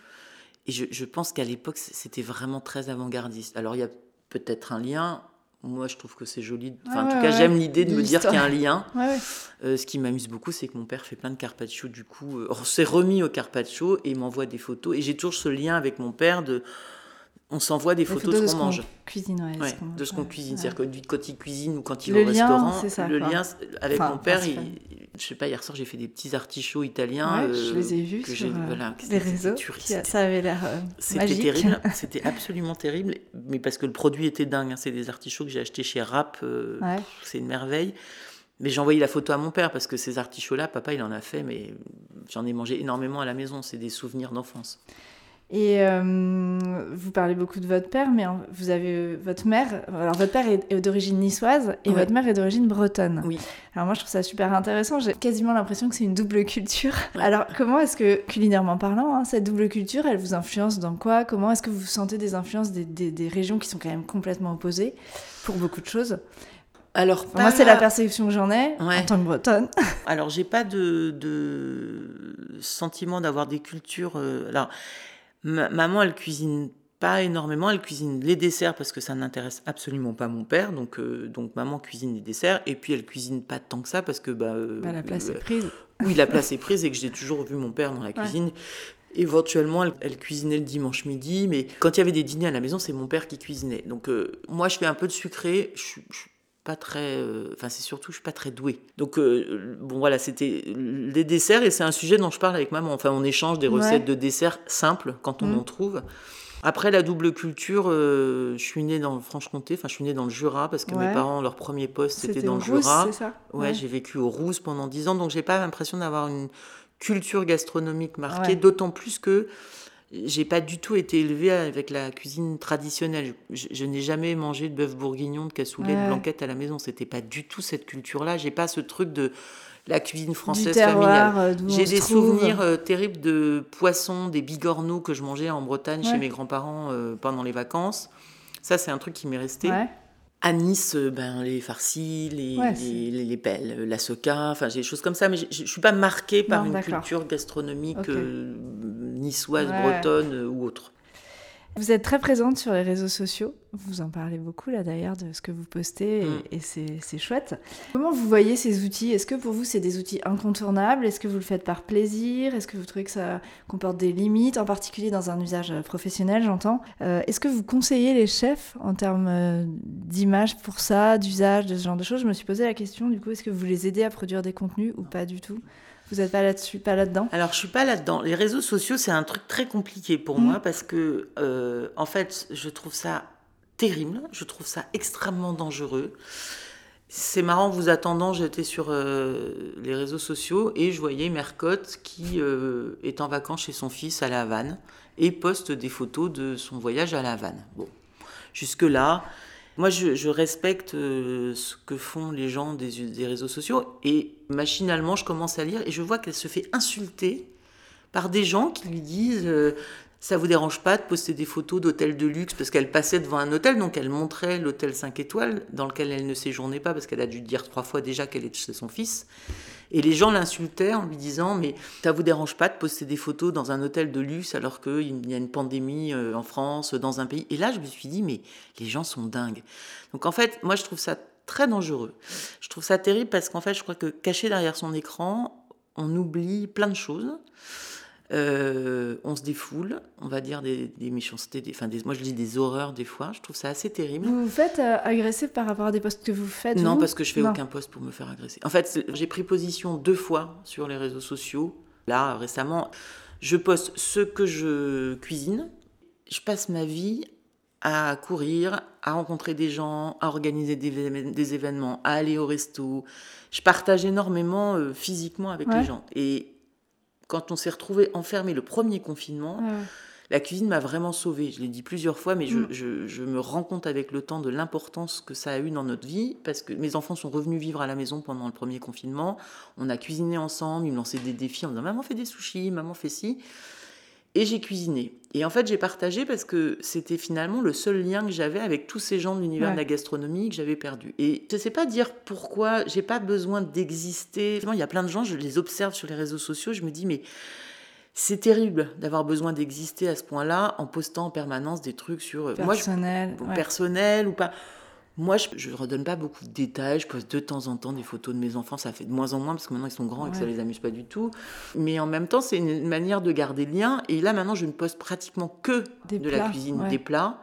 Et je, je pense qu'à l'époque, c'était vraiment très avant-gardiste. Alors, il y a peut-être un lien. Moi, je trouve que c'est joli. Enfin, en tout ouais, cas, ouais. j'aime l'idée de me dire qu'il y a un lien. Ouais, ouais. Euh, ce qui m'amuse beaucoup, c'est que mon père fait plein de carpaccio. Du coup, euh, [laughs] on s'est remis au carpaccio et il m'envoie des photos. Et j'ai toujours ce lien avec mon père de. On s'envoie des photos, de ce qu'on mange. Cuisine, ouais, de ce qu'on cuisine. C'est-à-dire que quand il cuisine ou quand il Le va au lien, restaurant, ça, le quoi. lien avec Enfin, mon père, il- je sais pas, hier soir j'ai fait des petits artichauts italiens. Ouais, je euh, les ai vus que sur euh, voilà, les réseaux. ça avait l'air euh, C'était terrible, [laughs] c'était absolument terrible, mais parce que le produit était dingue. hein. C'est des artichauts que j'ai achetés chez Rap, euh, c'est une merveille. Mais j'ai envoyé la photo à mon père parce que ces artichauts-là, papa il en a fait, mais j'en ai mangé énormément à la maison. C'est des souvenirs d'enfance. Et euh, vous parlez beaucoup de votre père, mais vous avez euh, votre mère. Alors votre père est, d'origine niçoise et votre mère est d'origine bretonne. Oui. Alors moi je trouve ça super intéressant. J'ai quasiment l'impression que c'est une double culture. Alors comment est-ce que culinairement parlant, hein, cette double culture, elle vous influence dans quoi? Comment est-ce que vous sentez des influences des, des- des régions qui sont quand même complètement opposées pour beaucoup de choses? Alors, Enfin, Moi c'est la perception que j'en ai en tant que bretonne. Alors, j'ai pas de, de sentiment d'avoir des cultures. euh, alors, ma- maman, elle cuisine pas énormément. Elle cuisine les desserts parce que ça n'intéresse absolument pas mon père. Donc, euh, donc maman cuisine les desserts. Et puis, elle cuisine pas tant que ça parce que. Bah, euh, Bah, la place euh, est prise. Oui, la place est prise et que j'ai toujours vu mon père dans la cuisine. Éventuellement, elle, elle cuisinait le dimanche midi, mais quand il y avait des dîners à la maison, c'est mon père qui cuisinait. Donc, euh, moi, je fais un peu de sucré. Je pas très. euh, Enfin, c'est surtout, je suis pas très douée. Donc, euh, bon, voilà, c'était les desserts et c'est un sujet dont je parle avec maman. Enfin, on échange des Ouais. recettes de desserts simples quand on Mm. en trouve. Après la double culture, euh, je suis née dans le Franche-Comté, enfin je suis née dans le Jura parce que Ouais. mes parents, leur premier poste, c'était dans le Rousse, Jura. ça Ouais, j'ai vécu au Rousse pendant 10 ans, donc j'ai pas l'impression d'avoir une culture gastronomique marquée, Ouais. d'autant plus que j'ai pas du tout été élevée avec la cuisine traditionnelle. Je, je n'ai jamais mangé de bœuf bourguignon, de cassoulet, Ouais. de blanquette à la maison. C'était pas du tout cette culture-là. J'ai pas ce truc de la cuisine française terroir, familiale. euh, J'ai des trouve. souvenirs euh, terribles de poissons, des bigorneaux que je mangeais en Bretagne Ouais. chez mes grands-parents euh, pendant les vacances. Ça, c'est un truc qui m'est resté. Ouais. À Nice, euh, ben, les farcis, les, Ouais, les, les, les pelles, euh, la soca, enfin j'ai des choses comme ça, mais je ne suis pas marquée par Non, une culture gastronomique euh, niçoise, Ouais. bretonne euh, ou autre. Vous êtes très présente sur les réseaux sociaux. Vous en parlez beaucoup là d'ailleurs de ce que vous postez et, mm. c'est chouette. Comment vous voyez ces outils? Est-ce que pour vous c'est des outils incontournables? Est-ce que vous le faites par plaisir? Est-ce que vous trouvez que ça comporte des limites, en particulier dans un usage professionnel, j'entends? Euh, Est-ce que vous conseillez les chefs en termes euh, d'image pour ça, d'usage, de ce genre de choses? Je me suis posé la question du coup, est-ce que vous les aidez à produire des contenus ou pas du tout? Vous n'êtes pas là-dessus, pas là-dedans Alors, je suis pas là-dedans. Les réseaux sociaux, c'est un truc très compliqué pour mmh. moi parce que, euh, en fait, je trouve ça terrible. Je trouve ça extrêmement dangereux. C'est marrant, vous attendant, j'étais sur euh, les réseaux sociaux et je voyais Mercotte qui euh, est en vacances chez son fils à La Havane et poste des photos de son voyage à La Havane. Bon, jusque-là, moi, je, respecte euh, ce que font les gens des, réseaux sociaux et machinalement, je commence à lire et je vois qu'elle se fait insulter par des gens qui lui disent euh, ça vous dérange pas de poster des photos d'hôtels de luxe parce qu'elle passait devant un hôtel, donc elle montrait l'hôtel 5 étoiles dans lequel elle ne séjournait pas parce qu'elle a dû dire trois fois déjà qu'elle était chez son fils. Et les gens l'insultaient en lui disant Mais ça vous dérange pas de poster des photos dans un hôtel de luxe alors qu'il y a une pandémie euh, en France, dans un pays? Et là, je me suis dit Mais les gens sont dingues. Donc en fait, moi, je trouve ça très dangereux. Je trouve ça terrible parce qu'en fait, je crois que caché derrière son écran, on oublie plein de choses. Euh, on se défoule, on va dire des, méchancetés, des, enfin des, moi je dis des horreurs des fois, je trouve ça assez terrible. Vous vous faites euh, agresser par rapport à des postes que vous faites Non, parce que je fais aucun poste pour me faire agresser. En fait, j'ai pris position deux fois sur les réseaux sociaux. Là, récemment, je poste ce que je cuisine. Je passe ma vie à courir, à rencontrer des gens, à organiser des, événements, à aller au resto. Je partage énormément euh, physiquement avec les gens. Et quand on s'est retrouvé enfermé le premier confinement, la cuisine m'a vraiment sauvée. Je l'ai dit plusieurs fois, mais mm. je, me rends compte avec le temps de l'importance que ça a eu dans notre vie, parce que mes enfants sont revenus vivre à la maison pendant le premier confinement. On a cuisiné ensemble, ils me lançaient des défis en disant Maman fait des sushis, maman fait ci. Et j'ai cuisiné. Et en fait, j'ai partagé parce que c'était finalement le seul lien que j'avais avec tous ces gens de l'univers de la gastronomie que j'avais perdu. Et je ne sais pas dire pourquoi, j'ai pas besoin d'exister. Il y a plein de gens, je les observe sur les réseaux sociaux, je me dis, mais c'est terrible d'avoir besoin d'exister à ce point-là en postant en permanence des trucs sur. Personnel. Moi, personnel ou pas. Moi, je ne redonne pas beaucoup de détails. Je poste de temps en temps des photos de mes enfants. Ça fait de moins en moins parce que maintenant ils sont grands et que ça les amuse pas du tout. Mais en même temps, c'est une manière de garder le lien. Et là, maintenant, je ne poste pratiquement que de la cuisine, des plats.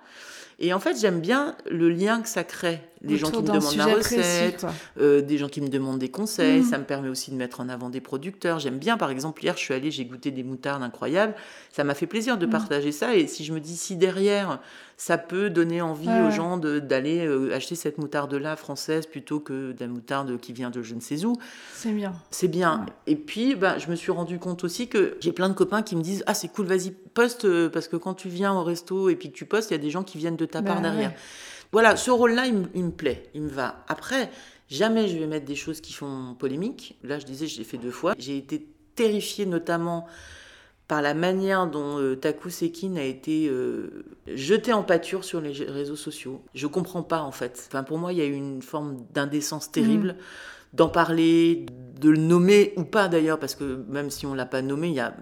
Et en fait, j'aime bien le lien que ça crée. Des gens qui me demandent la recette, euh, des gens qui me demandent des conseils. Mm. Ça me permet aussi de mettre en avant des producteurs. J'aime bien, par exemple, hier, je suis allée, j'ai goûté des moutardes incroyables. Ça m'a fait plaisir de mm. partager ça. Et si je me dis, si derrière, ça peut donner envie aux gens d'aller euh, acheter cette moutarde-là française plutôt que de la moutarde qui vient de je ne sais où. C'est bien. C'est bien. Et puis, bah, je me suis rendu compte aussi que j'ai plein de copains qui me disent Ah, c'est cool, vas-y, poste, euh, parce que quand tu viens au resto et puis que tu postes, il y a des gens qui viennent de ta bah part derrière. Voilà, ce rôle-là, il, me plaît, il me va. Après, jamais je vais mettre des choses qui font polémique. Là, je disais, je l'ai fait deux fois. J'ai été terrifiée notamment par la manière dont euh, Taku Sekin a été euh, jeté en pâture sur les réseaux sociaux. Je comprends pas en fait. Enfin, pour moi, il y a eu une forme d'indécence terrible. Mm. D'en parler, de le nommer ou pas d'ailleurs, parce que même si on l'a pas nommé, il y a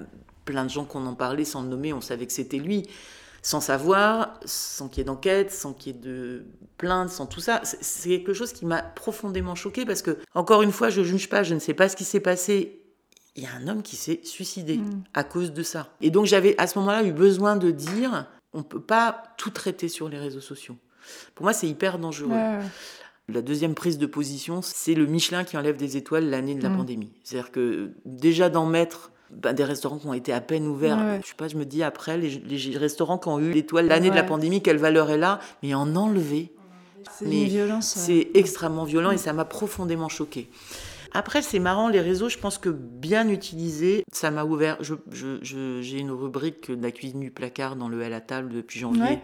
plein de gens qu'on en parlait sans le nommer, on savait que c'était lui sans savoir, sans qu'il y ait d'enquête, sans qu'il y ait de plainte, sans tout ça. C'est quelque chose qui m'a profondément choqué parce que, encore une fois, je ne juge pas, je ne sais pas ce qui s'est passé. Il y a un homme qui s'est suicidé mm. à cause de ça. Et donc j'avais à ce moment-là eu besoin de dire, on ne peut pas tout traiter sur les réseaux sociaux. Pour moi, c'est hyper dangereux. La deuxième prise de position, c'est le Michelin qui enlève des étoiles l'année de la mm. pandémie. C'est-à-dire que déjà d'en mettre bah, des restaurants qui ont été à peine ouverts. Je sais pas, je me dis après, les, restaurants qui ont eu l'étoile l'année de la pandémie, quelle valeur est là? Mais en enlever. C'est extrêmement violent et ça m'a profondément choqué. Après, c'est marrant, les réseaux, je pense que bien utilisés, ça m'a ouvert. J'ai je, une rubrique de la cuisine du placard dans le L à table depuis janvier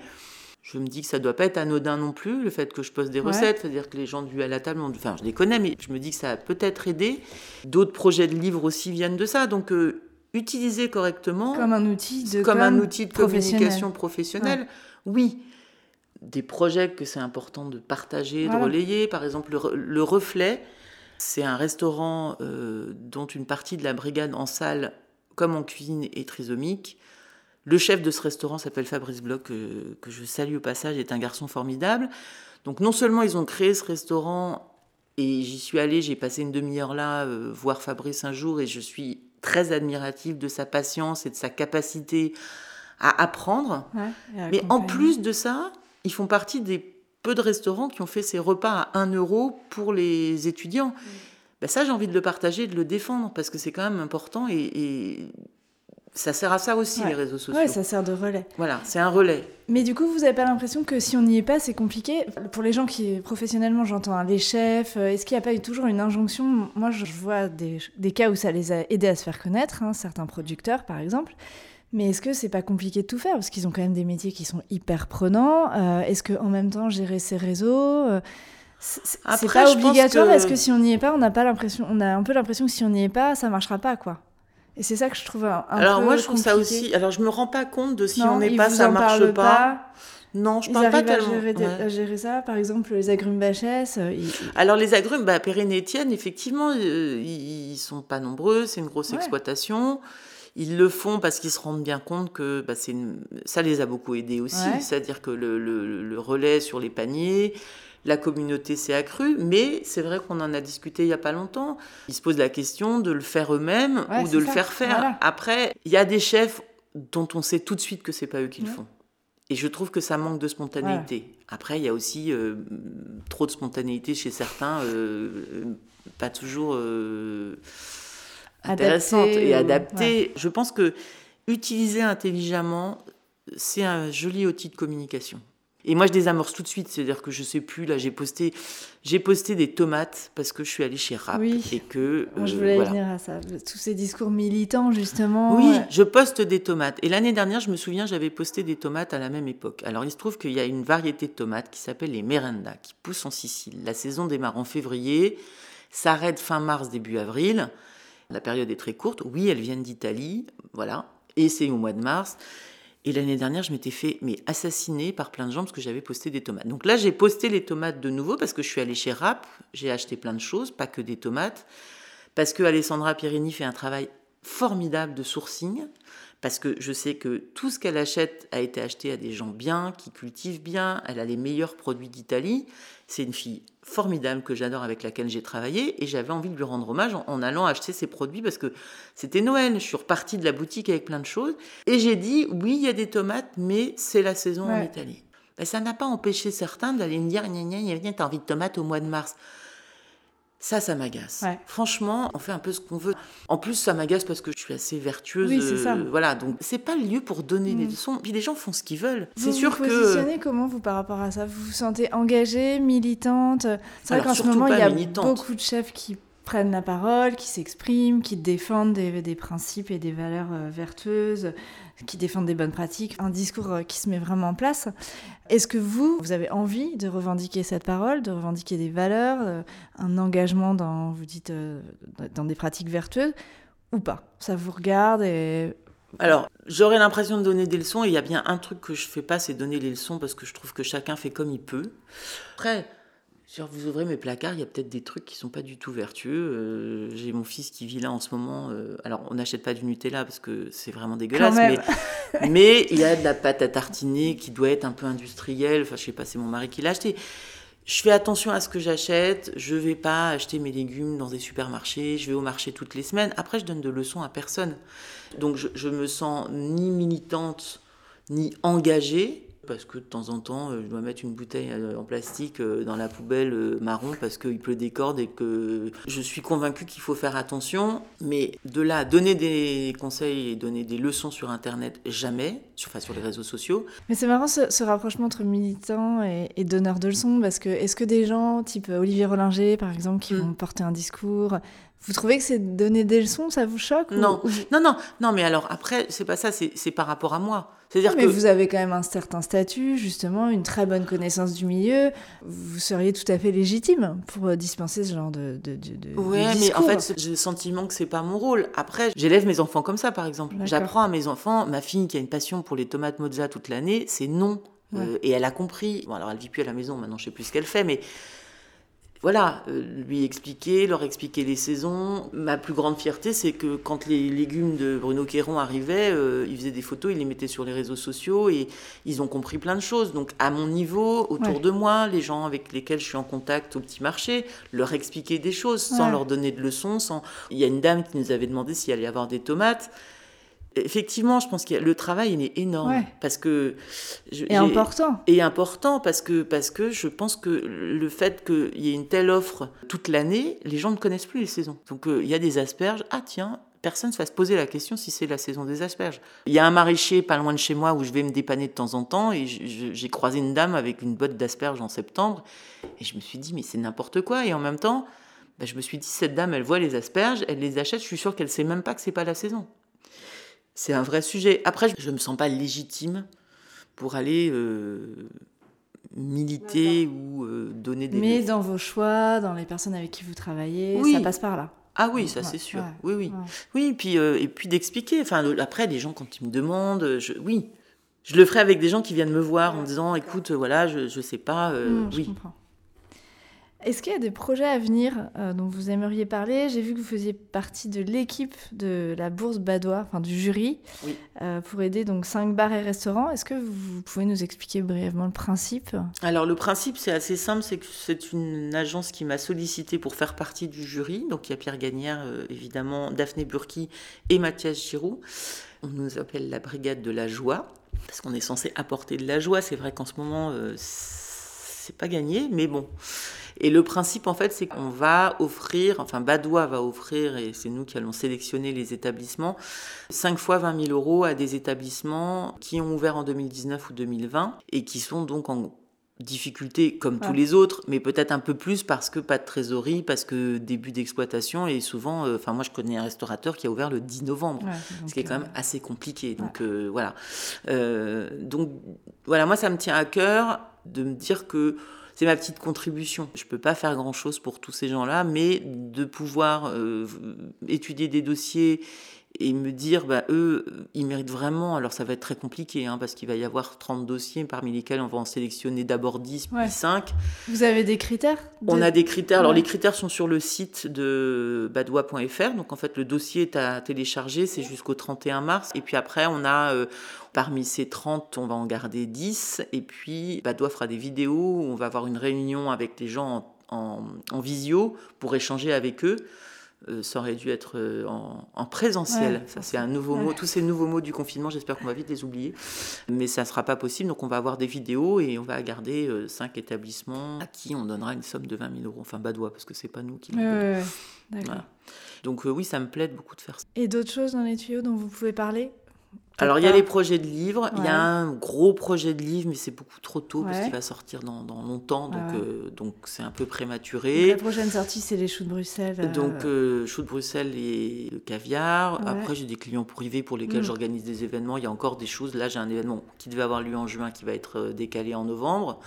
je me dis que ça doit pas être anodin non plus, le fait que je poste des recettes, c'est-à-dire que les gens du à la table, enfin je les connais, mais je me dis que ça a peut-être aidé. D'autres projets de livres aussi viennent de ça, donc euh, utiliser correctement comme un outil de comme un outil de communication professionnelle, oui. Des projets que c'est important de partager, de relayer, par exemple le, Reflet, c'est un restaurant euh, dont une partie de la brigade en salle, comme en cuisine, est trisomique Le chef de ce restaurant s'appelle Fabrice Bloch, que, que je salue au passage, est un garçon formidable. Donc non seulement ils ont créé ce restaurant et j'y suis allée, j'ai passé une demi-heure là, euh, voir Fabrice un jour, et je suis très admirative de sa patience et de sa capacité à apprendre. Mais en plus de ça, ils font partie des peu de restaurants qui ont fait ces repas à 1 euro pour les étudiants. Ben ça, j'ai envie de le partager, de le défendre, parce que c'est quand même important et, ça sert à ça aussi, les réseaux sociaux. Oui, ça sert de relais. Voilà, c'est un relais. Mais du coup, vous n'avez pas l'impression que si on n'y est pas, c'est compliqué? Pour les gens qui, professionnellement, j'entends hein, les chefs, euh, est-ce qu'il n'y a pas eu toujours une injonction? Moi, je vois des, des, cas où ça les a aidés à se faire connaître, hein, certains producteurs, par exemple. Mais est-ce que c'est pas compliqué de tout faire? Parce qu'ils ont quand même des métiers qui sont hyper prenants. Euh, est-ce qu'en même temps, gérer ces réseaux euh, c'est pas obligatoire? Est-ce que si on n'y est pas, on n'a pas l'impression, on a un peu l'impression que si on n'y est pas, ça marchera pas, quoi? Et c'est ça que je trouve un, un alors moi, je trouve ça aussi. Alors je me rends pas compte de si on n'est pas, ça marche pas. Non, je parle pas tellement. À gérer, à gérer ça, par exemple les agrumes bachès. Euh, alors les agrumes, bah, Perrine et Étienne, effectivement, ils, sont pas nombreux, c'est une grosse exploitation. Ils le font parce qu'ils se rendent bien compte que bah, ça les a beaucoup aidés aussi. C'est-à-dire que le, relais sur les paniers, la communauté s'est accrue, mais c'est vrai qu'on en a discuté il n'y a pas longtemps. Ils se posent la question de le faire eux-mêmes ou de le faire faire. Après, il y a des chefs dont on sait tout de suite que c'est pas eux qui le font. Et je trouve que ça manque de spontanéité. Après, il y a aussi euh, trop de spontanéité chez certains, euh, pas toujours. Euh, intéressante et adaptée. Je pense que utiliser intelligemment, c'est un joli outil de communication. Et moi, je désamorce tout de suite. C'est-à-dire que je sais plus, là, j'ai posté, j'ai posté des tomates parce que je suis allée chez Rap. Oui. Et que. je voulais euh, venir à ça. Tous ces discours militants, justement. Oui, je poste des tomates. Et l'année dernière, je me souviens, j'avais posté des tomates à la même époque. Alors, il se trouve qu'il y a une variété de tomates qui s'appelle les Merenda, qui poussent en Sicile. La saison démarre en février, s'arrête fin mars, début avril. La période est très courte. Oui, elles viennent d'Italie, voilà. Et c'est au mois de mars. Et l'année dernière, je m'étais fait mais assassiner par plein de gens parce que j'avais posté des tomates. Donc là, j'ai posté les tomates de nouveau parce que je suis allée chez Rap, j'ai acheté plein de choses, pas que des tomates, parce que Alessandra Pierini fait un travail formidable de sourcing, parce que je sais que tout ce qu'elle achète a été acheté à des gens bien, qui cultivent bien, elle a les meilleurs produits d'Italie. C'est une fille formidable que j'adore avec laquelle j'ai travaillé et j'avais envie de lui rendre hommage en, allant acheter ses produits parce que c'était Noël. Je suis repartie de la boutique avec plein de choses et j'ai dit oui, il y a des tomates, mais c'est la saison en Italie. Ben, ça n'a pas empêché certains d'aller me dire gna gna gna, t'as envie de tomates au mois de mars. Ça, ça m'agace. Franchement, on fait un peu ce qu'on veut. En plus, ça m'agace parce que je suis assez vertueuse. Oui, c'est ça. Euh, voilà, donc c'est pas le lieu pour donner des mm. leçons. Puis les gens font ce qu'ils veulent. C'est sûr vous que. Vous positionnez comment vous par rapport à ça? Vous vous sentez engagée, militante? C'est vrai qu'en ce moment, il y a beaucoup de chefs qui prennent la parole, qui s'expriment, qui défendent des, principes et des valeurs euh, vertueuses, qui défendent des bonnes pratiques, un discours euh, qui se met vraiment en place. Est-ce que vous, vous avez envie de revendiquer cette parole, de revendiquer des valeurs, euh, un engagement dans, vous dites, dans des pratiques vertueuses ou pas? Ça vous regarde et alors, j'aurais l'impression de donner des leçons, et il y a bien un truc que je fais pas, c'est donner les leçons, parce que je trouve que chacun fait comme il peut. Après, vous ouvrez mes placards, il y a peut-être des trucs qui sont pas du tout vertueux. Euh, j'ai mon fils qui vit là en ce moment. Euh, alors, on n'achète pas du Nutella parce que c'est vraiment dégueulasse, mais, [laughs] mais, il y a de la pâte à tartiner qui doit être un peu industrielle. Enfin, je sais pas, c'est mon mari qui l'a acheté. Je fais attention à ce que j'achète. Je vais pas acheter mes légumes dans des supermarchés. Je vais au marché toutes les semaines. Après, je donne de leçons à personne. Donc, je, je me sens ni militante ni engagée parce que de temps en temps, euh, je dois mettre une bouteille euh, en plastique euh, dans la poubelle marron parce qu'il pleut des cordes et que je suis convaincue qu'il faut faire attention. Mais de là, donner des conseils et donner des leçons sur Internet, jamais, sur, enfin, sur les réseaux sociaux. Mais c'est marrant ce, rapprochement entre militant et, et donneur de leçons parce que est-ce que des gens, type Olivier Rollinger par exemple, qui mm. vont porter un discours, vous trouvez que c'est donner des leçons, ça vous choque Non, non, non, non, mais alors après, c'est pas ça, c'est par rapport à moi. C'est-à-dire mais vous avez quand même un certain statut, justement, une très bonne connaissance du milieu. Vous seriez tout à fait légitime pour euh, dispenser ce genre de, de, de, Oui, mais en fait, j'ai le sentiment que c'est pas mon rôle. Après, j'élève mes enfants comme ça, par exemple. J'apprends à mes enfants, ma fille qui a une passion pour les tomates mozza toute l'année, c'est non. Euh, et elle a compris. Bon, alors elle vit plus à la maison, maintenant je sais plus ce qu'elle fait, mais voilà, euh, lui expliquer, leur expliquer les saisons. Ma plus grande fierté, c'est que quand les légumes de Bruno Quéron arrivaient, euh, il faisait des photos, il les mettait sur les réseaux sociaux et ils ont compris plein de choses. Donc à mon niveau, autour de moi, les gens avec lesquels je suis en contact au petit marché, leur expliquer des choses sans leur donner de leçons. Sans... Il y a une dame qui nous avait demandé s'il allait y avoir des tomates effectivement, je pense que le travail il est énorme parce que et important et important parce que parce que je pense que le fait qu'il y ait une telle offre toute l'année, les gens ne connaissent plus les saisons. Donc euh, il y a des asperges. Ah tiens, personne ne va se poser la question si c'est la saison des asperges. Il y a un maraîcher pas loin de chez moi où je vais me dépanner de temps en temps et j'ai croisé une dame avec une botte d'asperges en septembre et je me suis dit mais c'est n'importe quoi et en même temps ben, je me suis dit cette dame elle voit les asperges, elle les achète, je suis sûre qu'elle sait même pas que c'est pas la saison c'est un vrai sujet. Après, je ne me sens pas légitime pour aller euh, militer ou euh, donner des... Mais dans vos choix, dans les personnes avec qui vous travaillez, ça passe par là. Ah oui, ça c'est sûr. oui, oui. Oui, et puis, euh, et puis d'expliquer. Enfin, après, les gens, quand ils me demandent, je, oui, je le ferai avec des gens qui viennent me voir en disant, écoute, voilà, je ne sais pas. Mmh, oui. Est-ce qu'il y a des projets à venir euh, dont vous aimeriez parler? J'ai vu que vous faisiez partie de l'équipe de la bourse Badois, enfin du jury, euh, pour aider donc 5 bars et restaurants. Est-ce que vous pouvez nous expliquer brièvement le principe? Alors le principe c'est assez simple, c'est que c'est une agence qui m'a sollicité pour faire partie du jury. Donc il y a Pierre Gagnère, euh, évidemment, Daphné Burki et Mathias Giroux. On nous appelle la brigade de la joie, parce qu'on est censé apporter de la joie. C'est vrai qu'en ce moment, c'est pas gagné, mais bon. Et le principe, en fait, c'est qu'on va offrir, enfin, Badois va offrir, et c'est nous qui allons sélectionner les établissements, 5 fois 20 000 euros à des établissements qui ont ouvert en 2019 ou 2020 et qui sont donc en difficulté comme tous les autres, mais peut-être un peu plus parce que pas de trésorerie, parce que début d'exploitation et souvent, euh, enfin moi je connais un restaurateur qui a ouvert le 10 novembre, ce qui est quand même assez compliqué. Donc euh, voilà. Euh, donc voilà, moi ça me tient à cœur de me dire que c'est ma petite contribution. Je ne peux pas faire grand-chose pour tous ces gens-là, mais de pouvoir euh, étudier des dossiers et me dire, bah, eux, ils méritent vraiment. Alors, ça va être très compliqué, hein, parce qu'il va y avoir 30 dossiers, parmi lesquels on va en sélectionner d'abord 10, puis 5. Vous avez des critères On a des critères. Alors, les critères sont sur le site de badois.fr. Donc, en fait, le dossier est à télécharger, c'est jusqu'au 31 mars. Et puis après, on a, euh, Parmi ces 30, on va en garder 10. Et puis, Badois fera des vidéos où on va avoir une réunion avec les gens en, visio pour échanger avec eux. Euh, ça aurait dû être euh, en, présentiel. ça, c'est un nouveau mot. Tous ces nouveaux mots du confinement, j'espère qu'on va vite les oublier. Mais ça ne sera pas possible. Donc, on va avoir des vidéos et on va garder euh, cinq établissements à qui on donnera une somme de 20 000 euros. Enfin, Badois, parce que c'est pas nous qui l'avons Donc, oui, ça me plaide beaucoup de faire ça. Et d'autres choses dans les tuyaux dont vous pouvez parler? Alors, il y a les projets de livres. Il y a un gros projet de livre, mais c'est beaucoup trop tôt parce qu'il va sortir dans, longtemps. Donc, euh, donc c'est un peu prématuré. la prochaine sortie, c'est les choux de Bruxelles. Euh. Donc, euh, choux de Bruxelles et le caviar. Après, j'ai des clients privés pour lesquels mm. j'organise des événements. Il y a encore des choses. Là, j'ai un événement qui devait avoir lieu en juin qui va être décalé en novembre.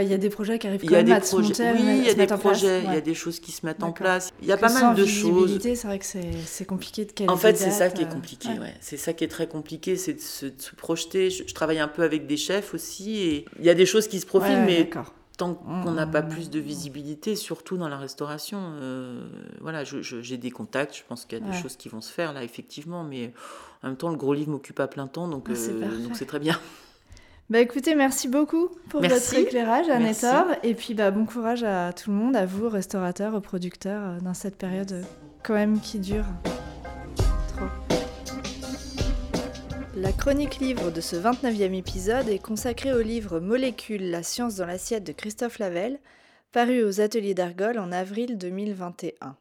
Il y a des projets qui arrivent quand même à projets, Oui, il y a des projets, il y a des choses qui se mettent en place. Il y a pas mal de choses. C'est vrai que c'est compliqué de En fait, c'est ça qui est compliqué. C'est ça qui est très compliqué, c'est de, se, projeter. Je, travaille un peu avec des chefs aussi, et il y a des choses qui se profilent, mais tant qu'on n'a pas plus de visibilité, surtout dans la restauration, euh, voilà, j'ai des contacts, je pense qu'il y a des choses qui vont se faire là, effectivement, mais en même temps, le gros livre m'occupe à plein temps, donc euh, c'est très bien. Bah écoutez, merci beaucoup pour votre éclairage, Annetor. Et puis bah, bon courage à tout le monde, à vous, restaurateurs, aux producteurs, euh, dans cette période quand même qui dure. La chronique livre de ce 29e épisode est consacrée au livre Molécules, la science dans l'assiette de Christophe Lavelle, paru aux ateliers d'Argol en avril 2021.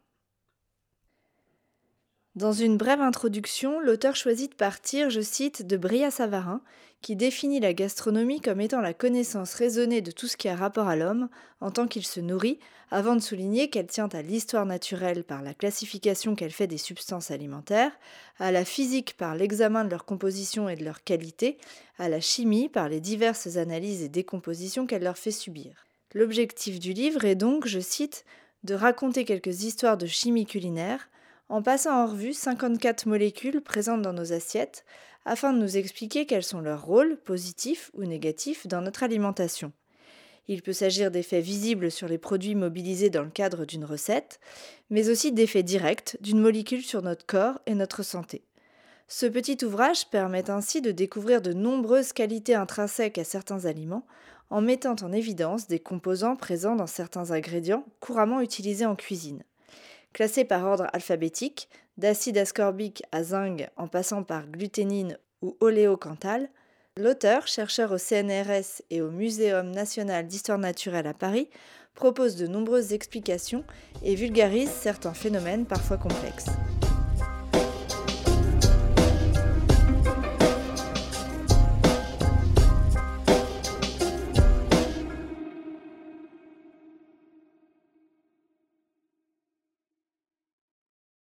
Dans une brève introduction, l'auteur choisit de partir, je cite, de Bria Savarin, qui définit la gastronomie comme étant la connaissance raisonnée de tout ce qui a rapport à l'homme en tant qu'il se nourrit, avant de souligner qu'elle tient à l'histoire naturelle par la classification qu'elle fait des substances alimentaires, à la physique par l'examen de leur composition et de leur qualité, à la chimie par les diverses analyses et décompositions qu'elle leur fait subir. L'objectif du livre est donc, je cite, de raconter quelques histoires de chimie culinaire, en passant en revue 54 molécules présentes dans nos assiettes, afin de nous expliquer quels sont leurs rôles, positifs ou négatifs, dans notre alimentation. Il peut s'agir d'effets visibles sur les produits mobilisés dans le cadre d'une recette, mais aussi d'effets directs d'une molécule sur notre corps et notre santé. Ce petit ouvrage permet ainsi de découvrir de nombreuses qualités intrinsèques à certains aliments en mettant en évidence des composants présents dans certains ingrédients couramment utilisés en cuisine. Classé par ordre alphabétique, d'acide ascorbique à zinc en passant par gluténine ou oléocanthal, L'auteur, chercheur au CNRS et au Muséum national d'histoire naturelle à Paris, propose de nombreuses explications et vulgarise certains phénomènes parfois complexes.